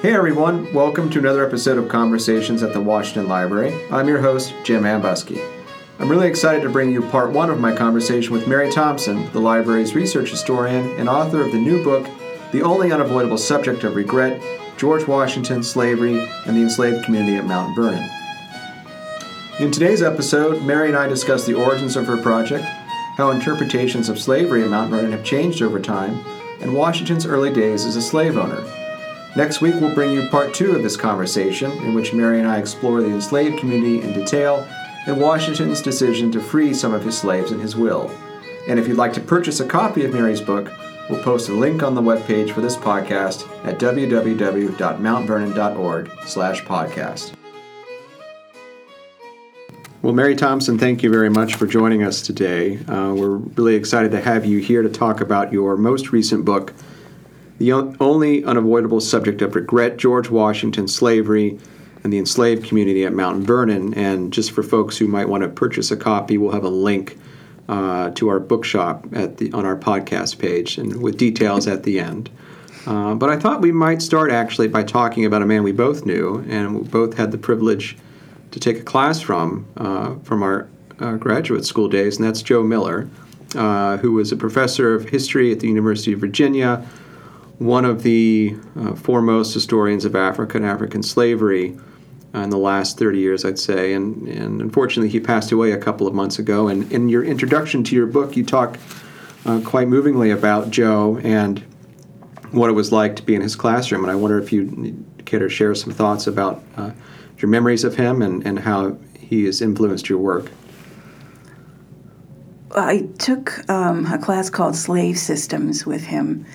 Hey everyone, welcome to another episode of Conversations at the Washington Library. I'm your host, Jim Ambuske. I'm really excited to bring you part one of my conversation with Mary Thompson, the library's research historian and author of the new book, The Only Unavoidable Subject of Regret George Washington, Slavery, and the Enslaved Community at Mount Vernon. In today's episode, Mary and I discuss the origins of her project, how interpretations of slavery at Mount Vernon have changed over time, and Washington's early days as a slave owner. Next week, we'll bring you part two of this conversation, in which Mary and I explore the enslaved community in detail and Washington's decision to free some of his slaves in his will. And if you'd like to purchase a copy of Mary's book, we'll post a link on the webpage for this podcast at www.mountvernon.org slash podcast. Well, Mary Thompson, thank you very much for joining us today. Uh, we're really excited to have you here to talk about your most recent book, the only unavoidable subject of regret George Washington, slavery, and the enslaved community at Mount Vernon. And just for folks who might want to purchase a copy, we'll have a link uh, to our bookshop at the, on our podcast page and with details at the end. Uh, but I thought we might start actually by talking about a man we both knew and we both had the privilege to take a class from uh, from our uh, graduate school days, and that's Joe Miller, uh, who was a professor of history at the University of Virginia one of the uh, foremost historians of Africa and African slavery uh, in the last 30 years, I'd say. And, and unfortunately, he passed away a couple of months ago. And in your introduction to your book, you talk uh, quite movingly about Joe and what it was like to be in his classroom. And I wonder if you care to share some thoughts about uh, your memories of him and, and how he has influenced your work. I took um, a class called Slave Systems with him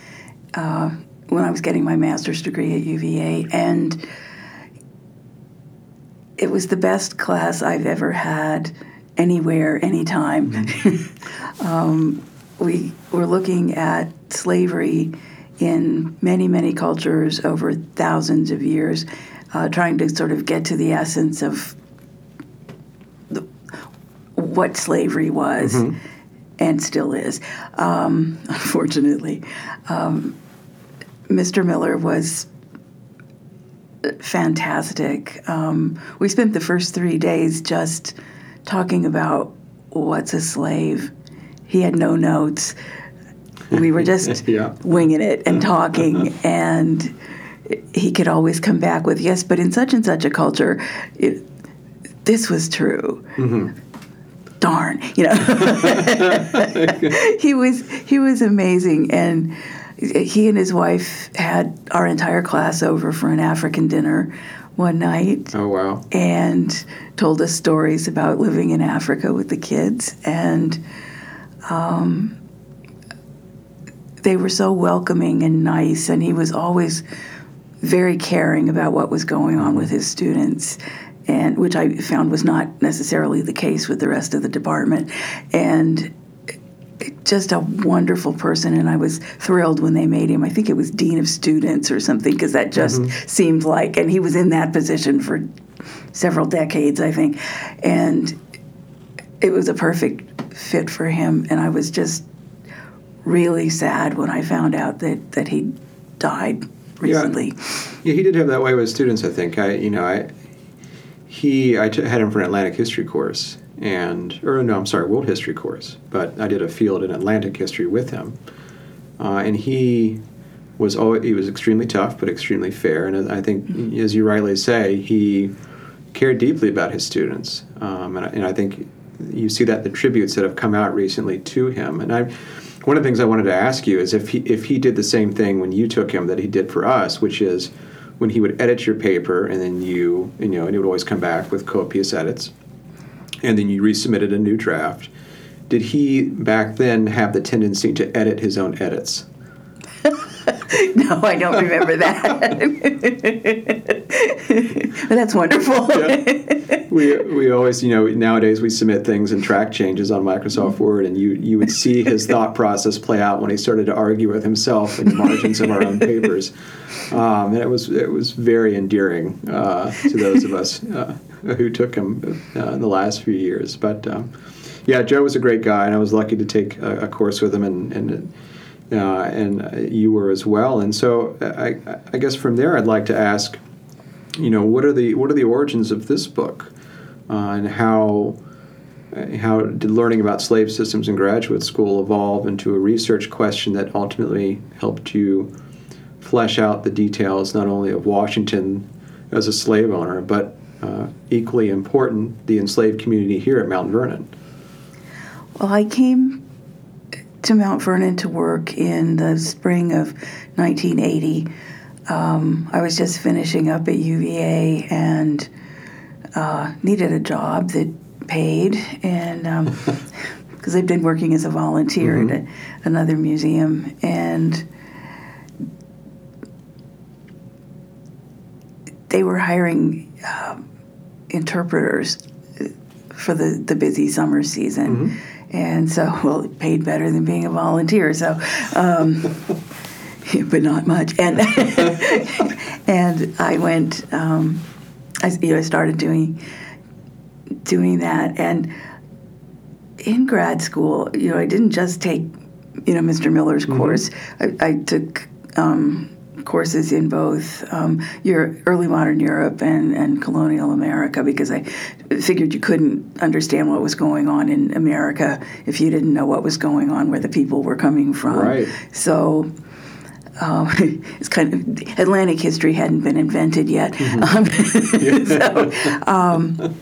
uh, when I was getting my master's degree at UVA, and it was the best class I've ever had anywhere, anytime. Mm-hmm. um, we were looking at slavery in many, many cultures over thousands of years, uh, trying to sort of get to the essence of the, what slavery was. Mm-hmm. And still is, um, unfortunately. Um, Mr. Miller was fantastic. Um, we spent the first three days just talking about what's a slave. He had no notes. We were just yeah. winging it and talking, and he could always come back with, Yes, but in such and such a culture, it, this was true. Mm-hmm darn you know he was he was amazing and he and his wife had our entire class over for an African dinner one night. Oh, wow. And told us stories about living in Africa with the kids. And um, they were so welcoming and nice. And he was always very caring about what was going on with his students. And which I found was not necessarily the case with the rest of the department. And just a wonderful person, and I was thrilled when they made him. I think it was dean of students or something, because that just mm-hmm. seemed like, and he was in that position for several decades, I think, and it was a perfect fit for him. And I was just really sad when I found out that that he died recently. Yeah. yeah, he did have that way with students. I think I, you know, I he I t- had him for an Atlantic history course and or no, I'm sorry, world history course. But I did a field in Atlantic history with him, uh, and he was always, he was extremely tough but extremely fair. And I think, mm-hmm. as you rightly say, he cared deeply about his students, um, and, and I think you see that the tributes that have come out recently to him. And I, one of the things I wanted to ask you is if he if he did the same thing when you took him that he did for us, which is when he would edit your paper and then you you know and he would always come back with copious edits and then you resubmitted a new draft. Did he back then have the tendency to edit his own edits? no, I don't remember that. but that's wonderful. yeah. We we always, you know, nowadays we submit things and track changes on Microsoft Word, and you you would see his thought process play out when he started to argue with himself in the margins of our own papers, um, and it was it was very endearing uh, to those of us. Uh, who took him uh, in the last few years. But um, yeah, Joe was a great guy, and I was lucky to take a, a course with him. And, and uh, and uh, you were as well. And so, I, I guess from there, I'd like to ask, you know, what are the what are the origins of this book, uh, and how how did learning about slave systems in graduate school evolve into a research question that ultimately helped you flesh out the details not only of Washington as a slave owner, but uh, equally important, the enslaved community here at Mount Vernon? Well, I came to Mount Vernon to work in the spring of 1980. Um, I was just finishing up at UVA and uh, needed a job that paid, and because um, I'd been working as a volunteer mm-hmm. at a, another museum, and they were hiring uh, interpreters for the, the busy summer season. Mm-hmm. And so, well, it paid better than being a volunteer. So, um, but not much. And and I went. Um, I you know I started doing doing that, and in grad school, you know, I didn't just take you know Mr. Miller's mm-hmm. course. I, I took um, courses in both um, your early modern Europe and, and colonial America because I figured you couldn't understand what was going on in America if you didn't know what was going on where the people were coming from. Right. So. Um, it's kind of Atlantic history hadn't been invented yet, mm-hmm. um, so um,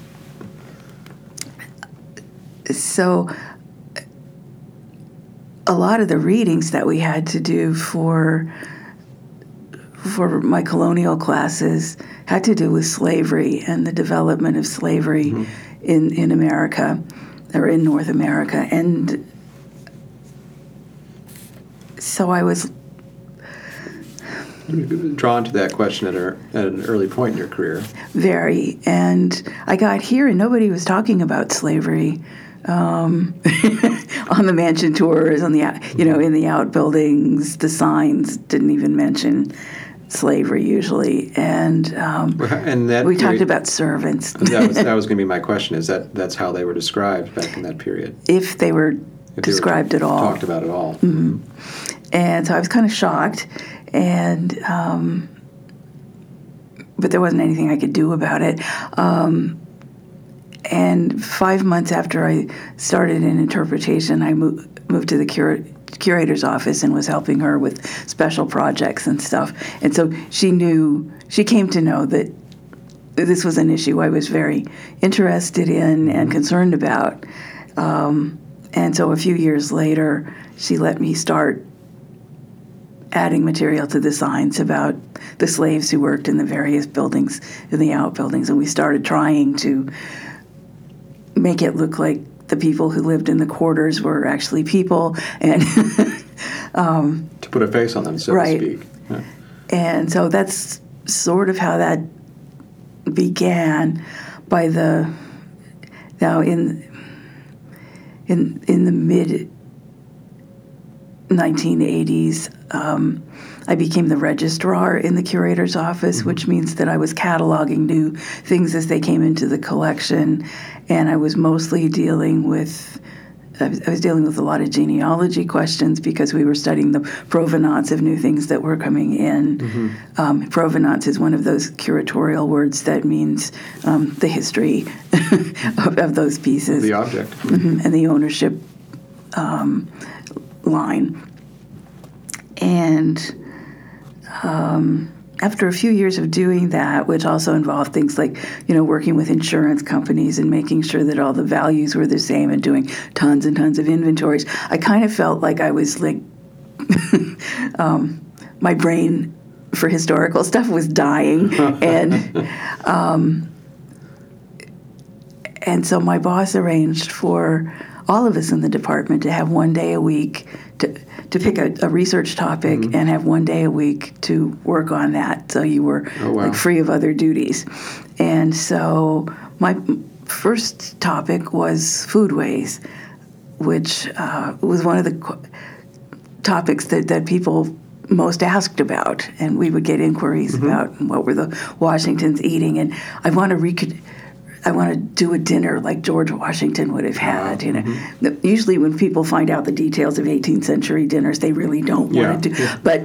so a lot of the readings that we had to do for for my colonial classes had to do with slavery and the development of slavery mm-hmm. in, in America or in North America. And so I was drawn to that question at, a, at an early point in your career. Very. And I got here and nobody was talking about slavery. Um, on the mansion tours, on the you know in the outbuildings, the signs didn't even mention slavery usually, and um, and that we period, talked about servants. that was, that was going to be my question. Is that that's how they were described back in that period? If they were if described they were at all, talked about at all. Mm-hmm. And so I was kind of shocked, and um, but there wasn't anything I could do about it. Um, and five months after I started in interpretation, I moved, moved to the curator curator's office and was helping her with special projects and stuff. And so she knew, she came to know that this was an issue I was very interested in and concerned about. Um, and so a few years later, she let me start adding material to the signs about the slaves who worked in the various buildings, in the outbuildings. And we started trying to make it look like the people who lived in the quarters were actually people, and um, to put a face on them, so right. to speak. Yeah. And so that's sort of how that began. By the now in in in the mid 1980s. Um, I became the registrar in the curator's office, mm-hmm. which means that I was cataloging new things as they came into the collection, and I was mostly dealing with. I was dealing with a lot of genealogy questions because we were studying the provenance of new things that were coming in. Mm-hmm. Um, provenance is one of those curatorial words that means um, the history of, of, those pieces, the object, mm-hmm. and the ownership um, line. And um, after a few years of doing that, which also involved things like, you know, working with insurance companies and making sure that all the values were the same and doing tons and tons of inventories, I kind of felt like I was like, um, my brain for historical stuff was dying, and um, and so my boss arranged for all of us in the department to have one day a week to to pick a, a research topic mm-hmm. and have one day a week to work on that. So you were oh, wow. like free of other duties. And so my first topic was foodways, which uh, was one of the qu- topics that, that people most asked about, and we would get inquiries mm-hmm. about what were the Washingtons eating. And I want to rec- I want to do a dinner like George Washington would have had. You know, mm-hmm. usually when people find out the details of 18th century dinners, they really don't yeah. want to do. But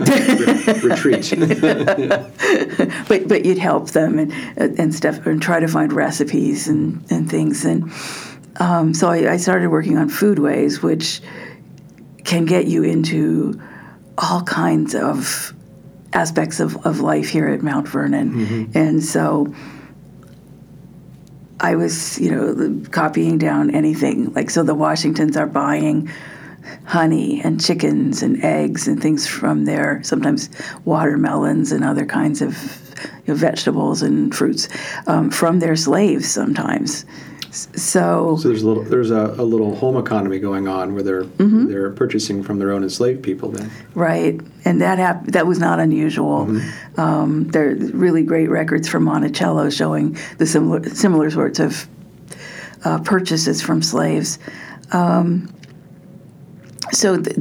retreat. but but you'd help them and and stuff and try to find recipes and and things and um, so I, I started working on foodways, which can get you into all kinds of aspects of, of life here at Mount Vernon. Mm-hmm. And so I was, you know, copying down anything. Like, so the Washingtons are buying honey and chickens and eggs and things from there, sometimes watermelons and other kinds of you know, vegetables and fruits um, from their slaves sometimes. So, so there's a little there's a, a little home economy going on where they're mm-hmm. they're purchasing from their own enslaved people then. Right, and that hap- that was not unusual. Mm-hmm. Um, there are really great records from Monticello showing the similar similar sorts of uh, purchases from slaves. Um, so the,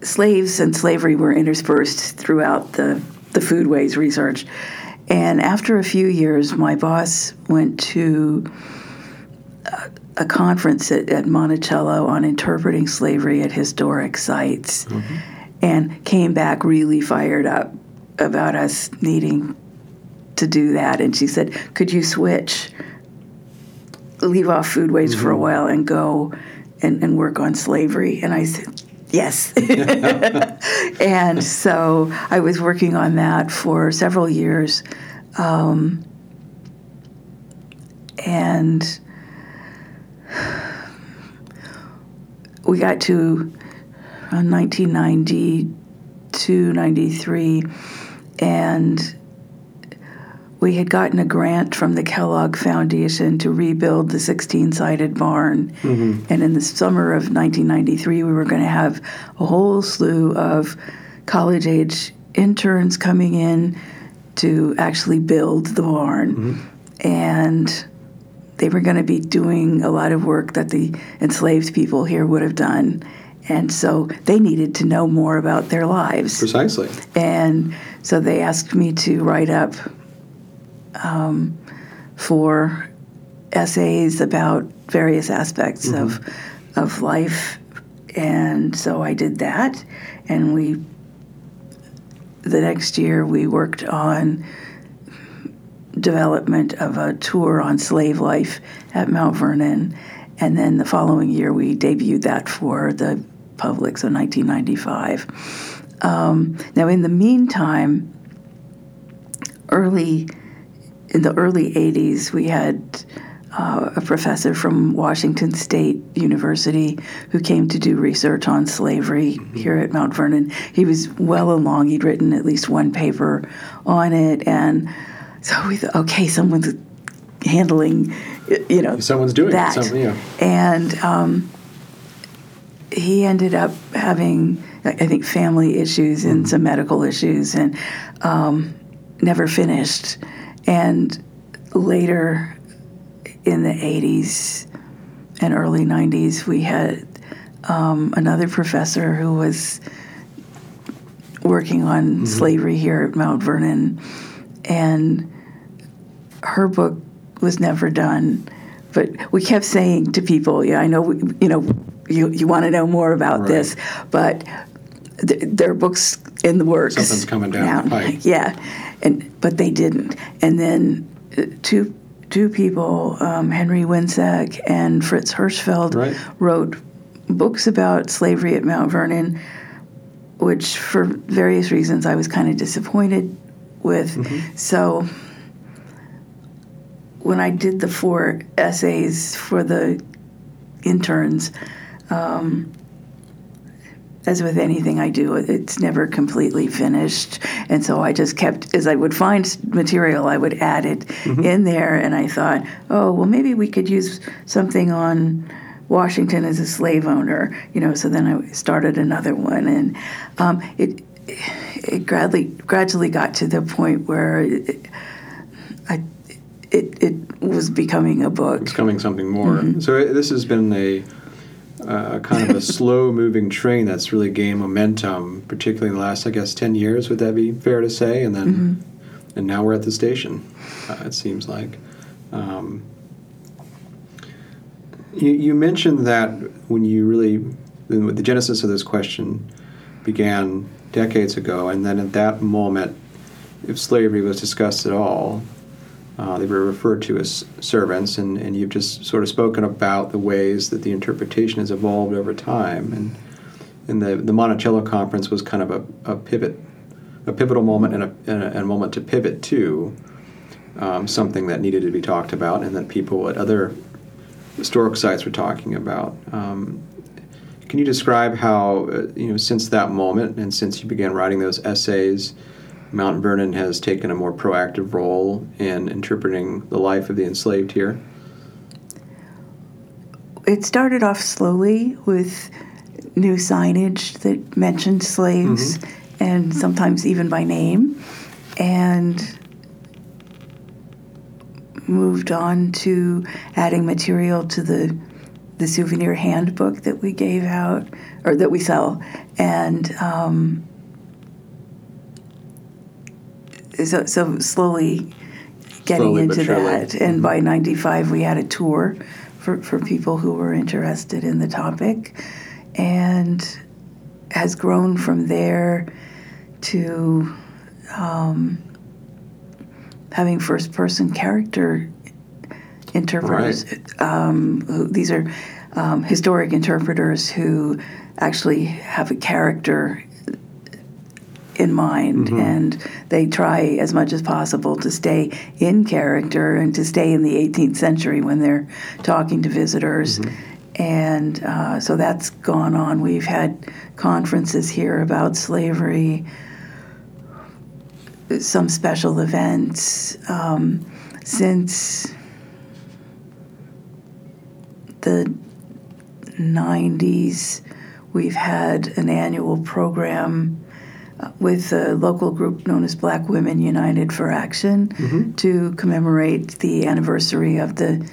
the slaves and slavery were interspersed throughout the the foodways research. And after a few years, my boss went to a conference at, at, Monticello on interpreting slavery at historic sites mm-hmm. and came back really fired up about us needing to do that. And she said, Could you switch, leave off foodways mm-hmm. for a mm-hmm. while and go and, and work on slavery? And I said, Yes. and so I was working on that for several years. Um, and we got to around 1992, 93, and we had gotten a grant from the Kellogg Foundation to rebuild the 16 sided barn. Mm-hmm. And in the summer of 1993, we were going to have a whole slew of college age interns coming in to actually build the barn. Mm-hmm. And they were going to be doing a lot of work that the enslaved people here would have done. And so they needed to know more about their lives. Precisely. And so they asked me to write up um, four essays about various aspects mm-hmm. of of life. And so I did that. And we, the next year, we worked on development of a tour on slave life at Mount Vernon. And then the following year, we debuted that for the public, so 1995. Um, now, in the meantime, early in the early 80s, we had uh, a professor from Washington State University who came to do research on slavery mm-hmm. here at Mount Vernon. He was well along, he'd written at least one paper on it, and so we thought, okay, someone's handling, you know, someone's doing that. Something, yeah. And um, he ended up having, I think, family issues and mm some medical issues, and um, never finished. And later, in the '80s and early '90s, we had um, another professor who was working on mm-hmm. slavery here at Mount Vernon, and her book was never done. But we kept saying to people, "Yeah, I know, you know, you you want to know more about right. this, but th- there are books in the works. Something's coming down pipe. Yeah, and but they didn't. And then uh, two two people, um, Henry Wiencek and Fritz Hirschfeld, right. wrote books about slavery at Mount Vernon, which for various reasons I was kind of disappointed with. Mm-hmm. So when I did the four essays for the interns, um, as with anything I do, it's never completely finished. And so I just kept, as I would find material, I would add it mm-hmm. in there. And I thought, oh, well, maybe we could use something on Washington as a slave owner, you know. So then I started another one. And um, it, it gradually, gradually got to the point where it, it, it was becoming a book. It's becoming something more. Mm-hmm. So this has been a uh, kind of a slow moving train that's really gained momentum, particularly in the last, I guess, 10 years. Would that be fair to say? And then, mm-hmm. and now we're at the station, uh, it seems like. Um, You, you mentioned that when you really, when the genesis of this question began decades ago, and then at that moment, if slavery was discussed at all, uh, they were referred to as servants, and, and you've just sort of spoken about the ways that the interpretation has evolved over time. And, and the, the Monticello Conference was kind of a, a pivot, a pivotal moment and a, and a, and a moment to pivot to um, something that needed to be talked about and that people at other historic sites were talking about. Um, can you describe how, uh, you know, since that moment and since you began writing those essays, Mount Vernon has taken a more proactive role in interpreting the life of the enslaved here? It started off slowly with new signage that mentioned slaves mm-hmm. and sometimes even by name, and moved on to adding material to the the souvenir handbook that we gave out or that we sell, and um, so, so slowly getting slowly into that. And by '95, we had a tour for for people who were interested in the topic, and has grown from there to. Um, having first person character interpreters. Right. Um, who, these are um, historic interpreters who actually have a character in mind mm-hmm. and they try as much as possible to stay in character and to stay in the 18th century when they're talking to visitors. Mm-hmm. And uh, so that's gone on. We've had conferences here about slavery some special events. Um, since the 90s, we've had an annual program with a local group known as Black Women United for Action mm-hmm. to commemorate the anniversary of the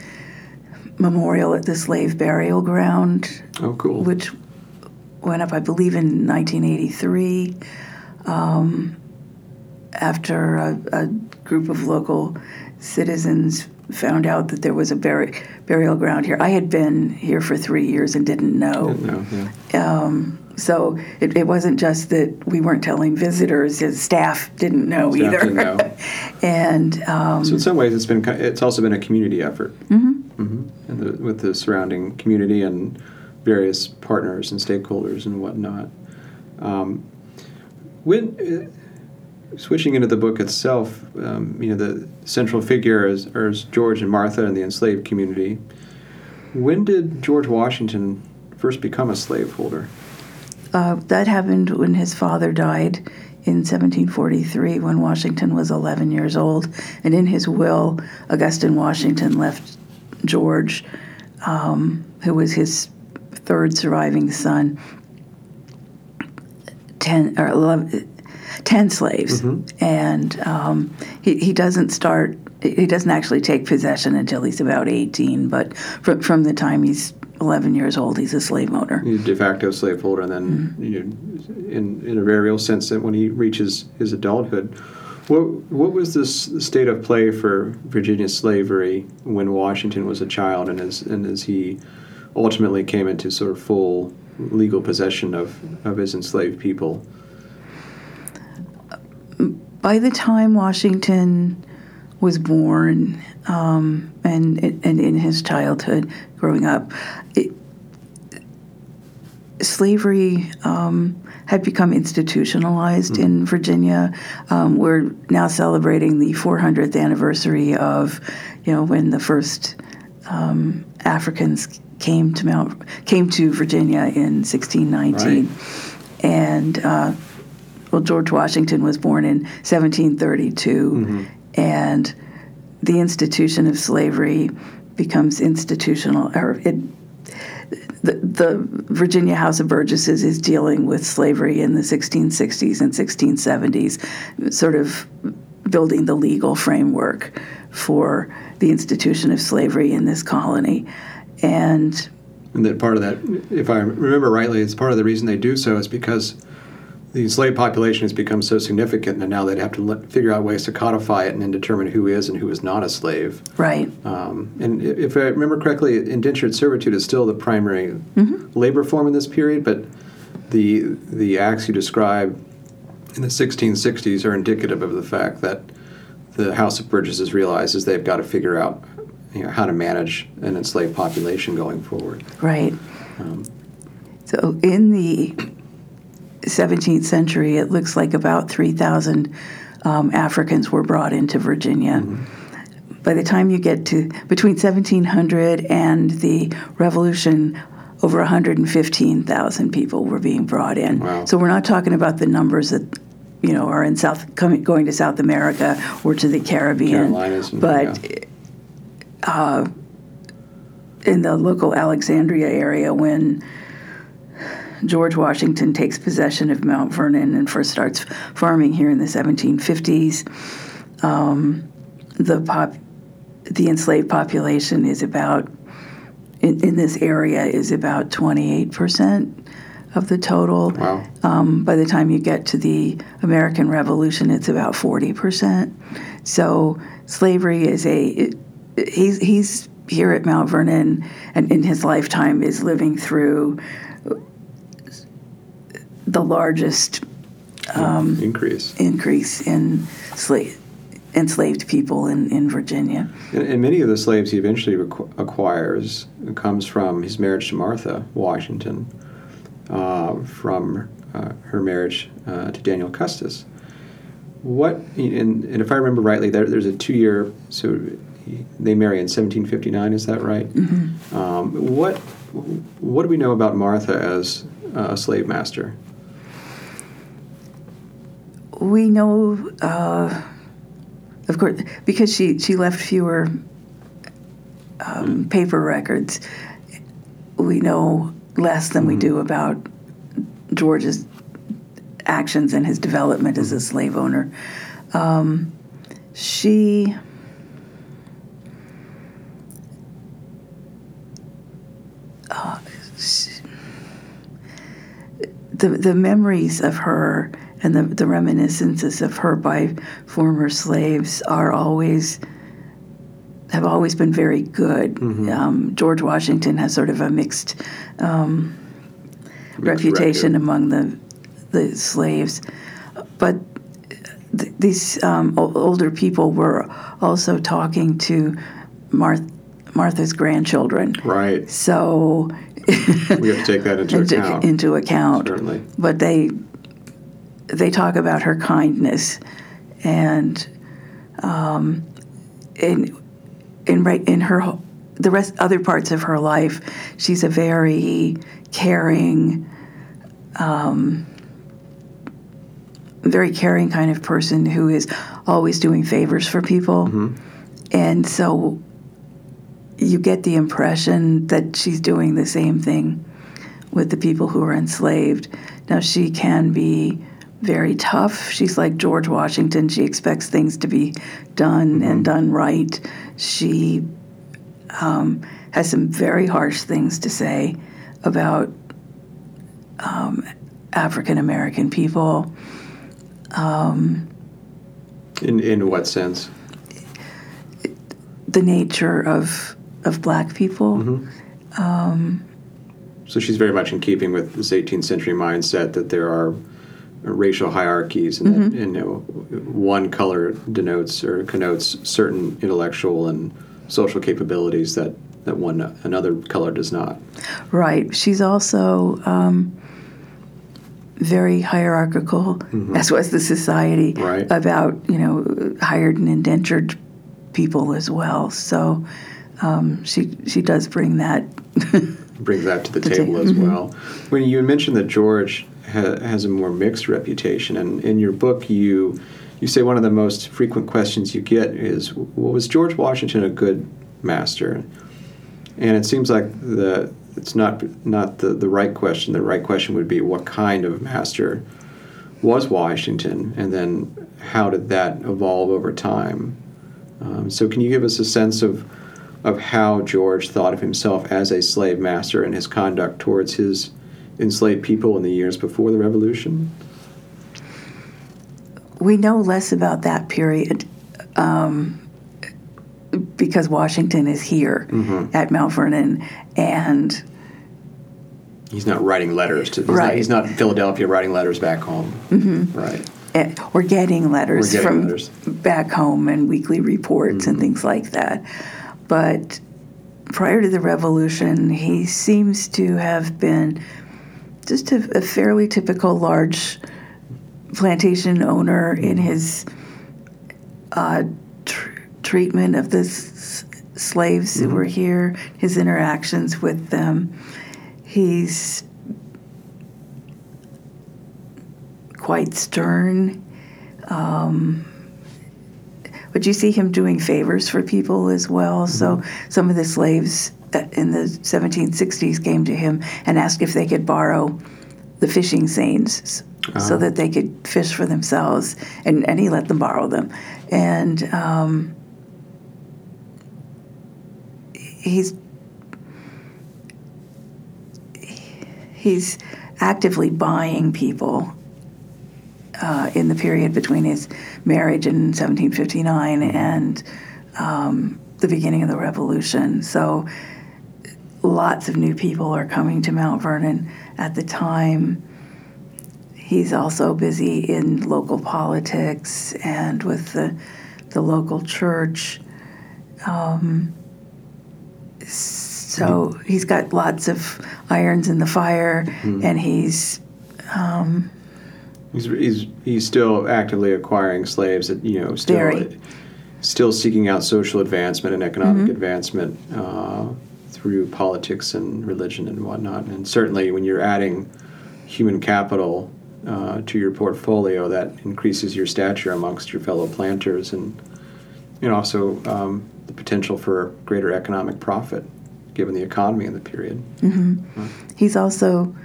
memorial at the slave burial ground. Oh, cool. Which went up, I believe, in 1983. Um, after a, a group of local citizens found out that there was a bur- burial ground here. I had been here for three years and didn't know. Didn't know yeah. um, so it, it, wasn't just that we weren't telling visitors; his staff didn't know staff either. Didn't know. and um, so, in some ways, it's been it's also been a community effort mm-hmm. Mm-hmm. The, with the surrounding community and various partners and stakeholders and whatnot. Um, when switching into the book itself, um, you know, the central figure is, is, George and Martha and the enslaved community. When did George Washington first become a slaveholder? Uh, that happened when his father died in 1743 when Washington was 11 years old. And in his will, Augustine Washington left George, um, who was his third surviving son, 10 or 11, 10 slaves. Mm-hmm. And um, he, he doesn't start, he doesn't actually take possession until he's about 18, but from, from the time he's 11 years old, he's a slave owner. He's a de facto slaveholder, and then, mm-hmm. you know, in, in a very real sense, that when he reaches his adulthood, what, what was this state of play for Virginia slavery when Washington was a child and as, and as he ultimately came into sort of full legal possession of, of his enslaved people? by the time Washington was born um, and, and in his childhood growing up, it, slavery um, had become institutionalized mm. in Virginia. Um, we're now celebrating the 400th anniversary of, you know, when the first um, Africans came to Mount came to Virginia in 1619, right. and uh, well, George Washington was born in 1732, mm-hmm. and the institution of slavery becomes institutional, or it, the, the, Virginia House of Burgesses is dealing with slavery in the 1660s and 1670s, sort of building the legal framework for the institution of slavery in this colony. And and that part of that, if I remember rightly, it's part of the reason they do so is because the enslaved population has become so significant that now they'd have to let, figure out ways to codify it and then determine who is and who is not a slave. Right. Um, and if I remember correctly, indentured servitude is still the primary labor form in this period, but the the acts you describe in the 1660s are indicative of the fact that the House of Burgesses realizes they've got to figure out you know, how to manage an enslaved population going forward. Right. so in the 17th century, it looks like about 3,000 um, Africans were brought into Virginia. By the time you get to between 1700 and the Revolution, over 115,000 people were being brought in. Wow. So we're not talking about the numbers that you know are in South coming going to South America or to the Caribbean, and- but yeah. in the local Alexandria area when George Washington takes possession of Mount Vernon and first starts farming here in the 1750s. Um, the pop, the enslaved population is about in, in this area is about 28 percent of the total. Wow. Um, by the time you get to the American Revolution, it's about 40 percent. So slavery is a it, he's he's here at Mount Vernon and in his lifetime is living through the largest Increase. increase in slave, enslaved people in, in Virginia. And, and many of the slaves he eventually requ- acquires comes from his marriage to Martha Washington, uh, from uh, her marriage uh, to Daniel Custis. What, and, and if I remember rightly, there, there's a two-year, so he, they marry in 1759. Is that right? Mm-hmm. Um, what, what do we know about Martha as a slave master? We know, uh, of course, because she, she left fewer um, paper records, we know less than we do about George's actions and his development as a slave owner. Um, she. uh, s- the, the memories of her and the, the reminiscences of her by former slaves are always have always been very good. Um, George Washington has sort of a mixed um, reputation record. among the the slaves, but th- these um, o- older people were also talking to Marth- Martha's grandchildren. Right. So We have to take that into, into, account. into account. Certainly. But they they talk about her kindness, and um, in in right in her the rest other parts of her life, she's a very caring. Um, very caring kind of person who is always doing favors for people. And so you get the impression that she's doing the same thing with the people who are enslaved. Now, she can be very tough. She's like George Washington. She expects things to be done and done right. She um, has some very harsh things to say about um, African American people. In, in what sense? the nature of of black people. So she's very much in keeping with this 18th century mindset that there are racial hierarchies, and, that, and you know, one color denotes or connotes certain intellectual and social capabilities that, that one another color does not. Right. She's also um, very hierarchical, as was the society, Right. about you know hired and indentured people as well. So um, she she does bring that. brings that to the The ta- table as well. When you mentioned that George ha- has a more mixed reputation, and in your book you you say one of the most frequent questions you get is, "Well, was George Washington a good master?" And it seems like the it's not not the, the right question. The right question would be, "What kind of master was Washington?" And then how did that evolve over time? Um, so, can you give us a sense of of how George thought of himself as a slave master and his conduct towards his enslaved people in the years before the Revolution? we know less about that period um, because Washington is here Mm-hmm. at Mount Vernon, and He's not writing letters to. He's, not, Right. he's not in Philadelphia writing letters back home. Mm-hmm. Right. eh, we're getting letters We're getting from letters. Mm-hmm. back home and weekly reports and things like that. But prior to the revolution, he seems to have been just a, a fairly typical large plantation owner in Mm-hmm. his uh, tr- treatment of the s- slaves who were here, his interactions with them. He's quite stern. Um, but you see him doing favors for people as well. So some of the slaves in the 1760s came to him and asked if they could borrow the fishing seines s- so that they could fish for themselves, and, and he let them borrow them. And um, he's he's actively buying people uh, in the period between his marriage in 1759 and um, the beginning of the revolution. So lots of new people are coming to Mount Vernon at the time. He's also busy in local politics and with the, the local church. Um, so he's got lots of irons in the fire, and he's He's, he's he's still actively acquiring slaves. That you know, still Very. still seeking out social advancement and economic advancement uh, through politics and religion and whatnot. And certainly, when you're adding human capital uh, to your portfolio, that increases your stature amongst your fellow planters, and you know, also um, the potential for greater economic profit, given the economy in the period. He's also,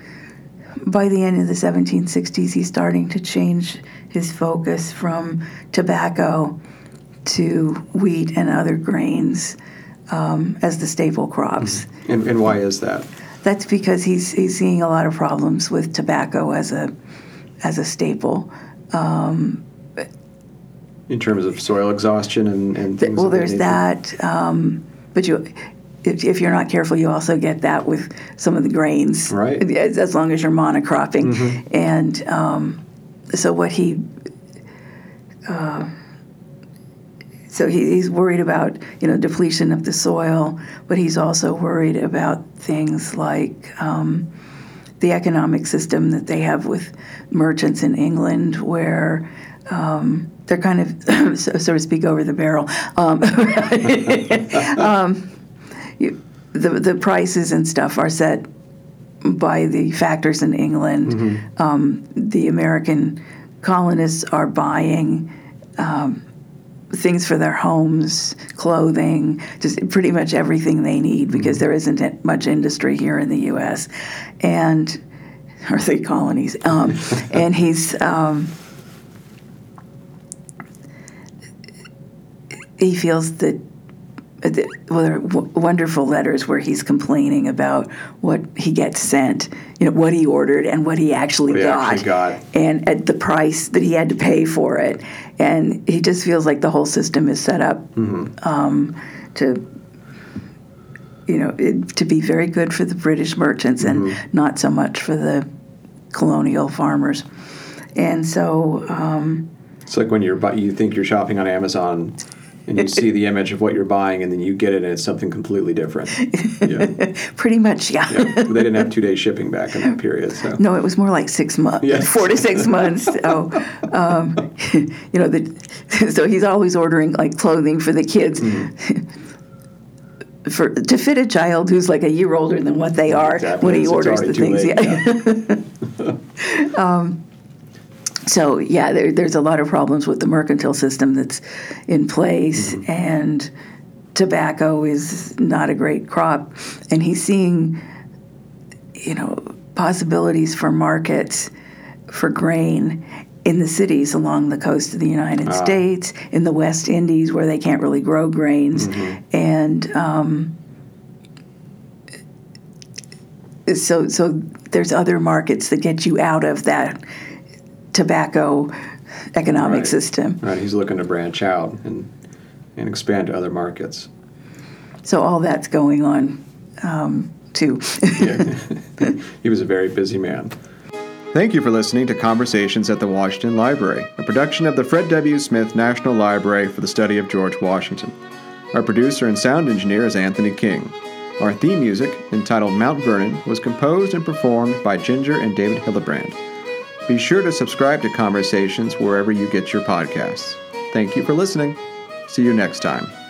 by the end of the 1760s, he's starting to change his focus from tobacco to wheat and other grains um, as the staple crops. And, and why is that? That's because he's he's seeing a lot of problems with tobacco as a as a staple. In terms of soil exhaustion and, and things Well, there's that, um, but you. If, if you're not careful, you also get that with some of the grains, Right. Mm-hmm. As, as long as you're monocropping, and um, so what he, uh, so he, he's worried about you know depletion of the soil, but he's also worried about things like um, the economic system that they have with merchants in England, where um, they're kind of, so, so to speak, over the barrel. Um, um, you, the the prices and stuff are set by the factors in England. Um, the American colonists are buying um, things for their homes, clothing, just pretty much everything they need because there isn't much industry here in the U.S. and or the colonies. Um, and he's um, he feels that well, there are w- wonderful letters where he's complaining about what he gets sent, you know, what he ordered and what he actually, What he got, actually got. and at the price that he had to pay for it. And he just feels like the whole system is set up um, to, you know, it, to be very good for the British merchants and not so much for the colonial farmers. And so, um, It's like when you're you think you're shopping on Amazon and you see the image of what you're buying and then you get it and it's something completely different. Yeah. pretty much, yeah. yeah. They didn't have two day shipping back in that period. So No, it was more like six months, Yes. four to six months. So, um, you know, the, so he's always ordering like clothing for the kids. For, to fit a child who's like a year older than what they are Exactly. when he It's- orders the things. late, Yeah. um, so yeah, there, there's a lot of problems with the mercantile system that's in place, Mm-hmm. and tobacco is not a great crop, and he's seeing, you know, possibilities for markets for grain in the cities along the coast of the United States, in the West Indies where they can't really grow grains, and um, so so there's other markets that get you out of that tobacco economic Right. system. Right, he's looking to branch out and and expand to other markets. So all that's going on um, too. he was a very busy man. Thank you for listening to Conversations at the Washington Library, a production of the Fred W. Smith National Library for the Study of George Washington. Our producer and sound engineer is Anthony King. Our theme music, entitled Mount Vernon, was composed and performed by Ginger and David Hildebrand. Be sure to subscribe to Conversations wherever you get your podcasts. Thank you for listening. See you next time.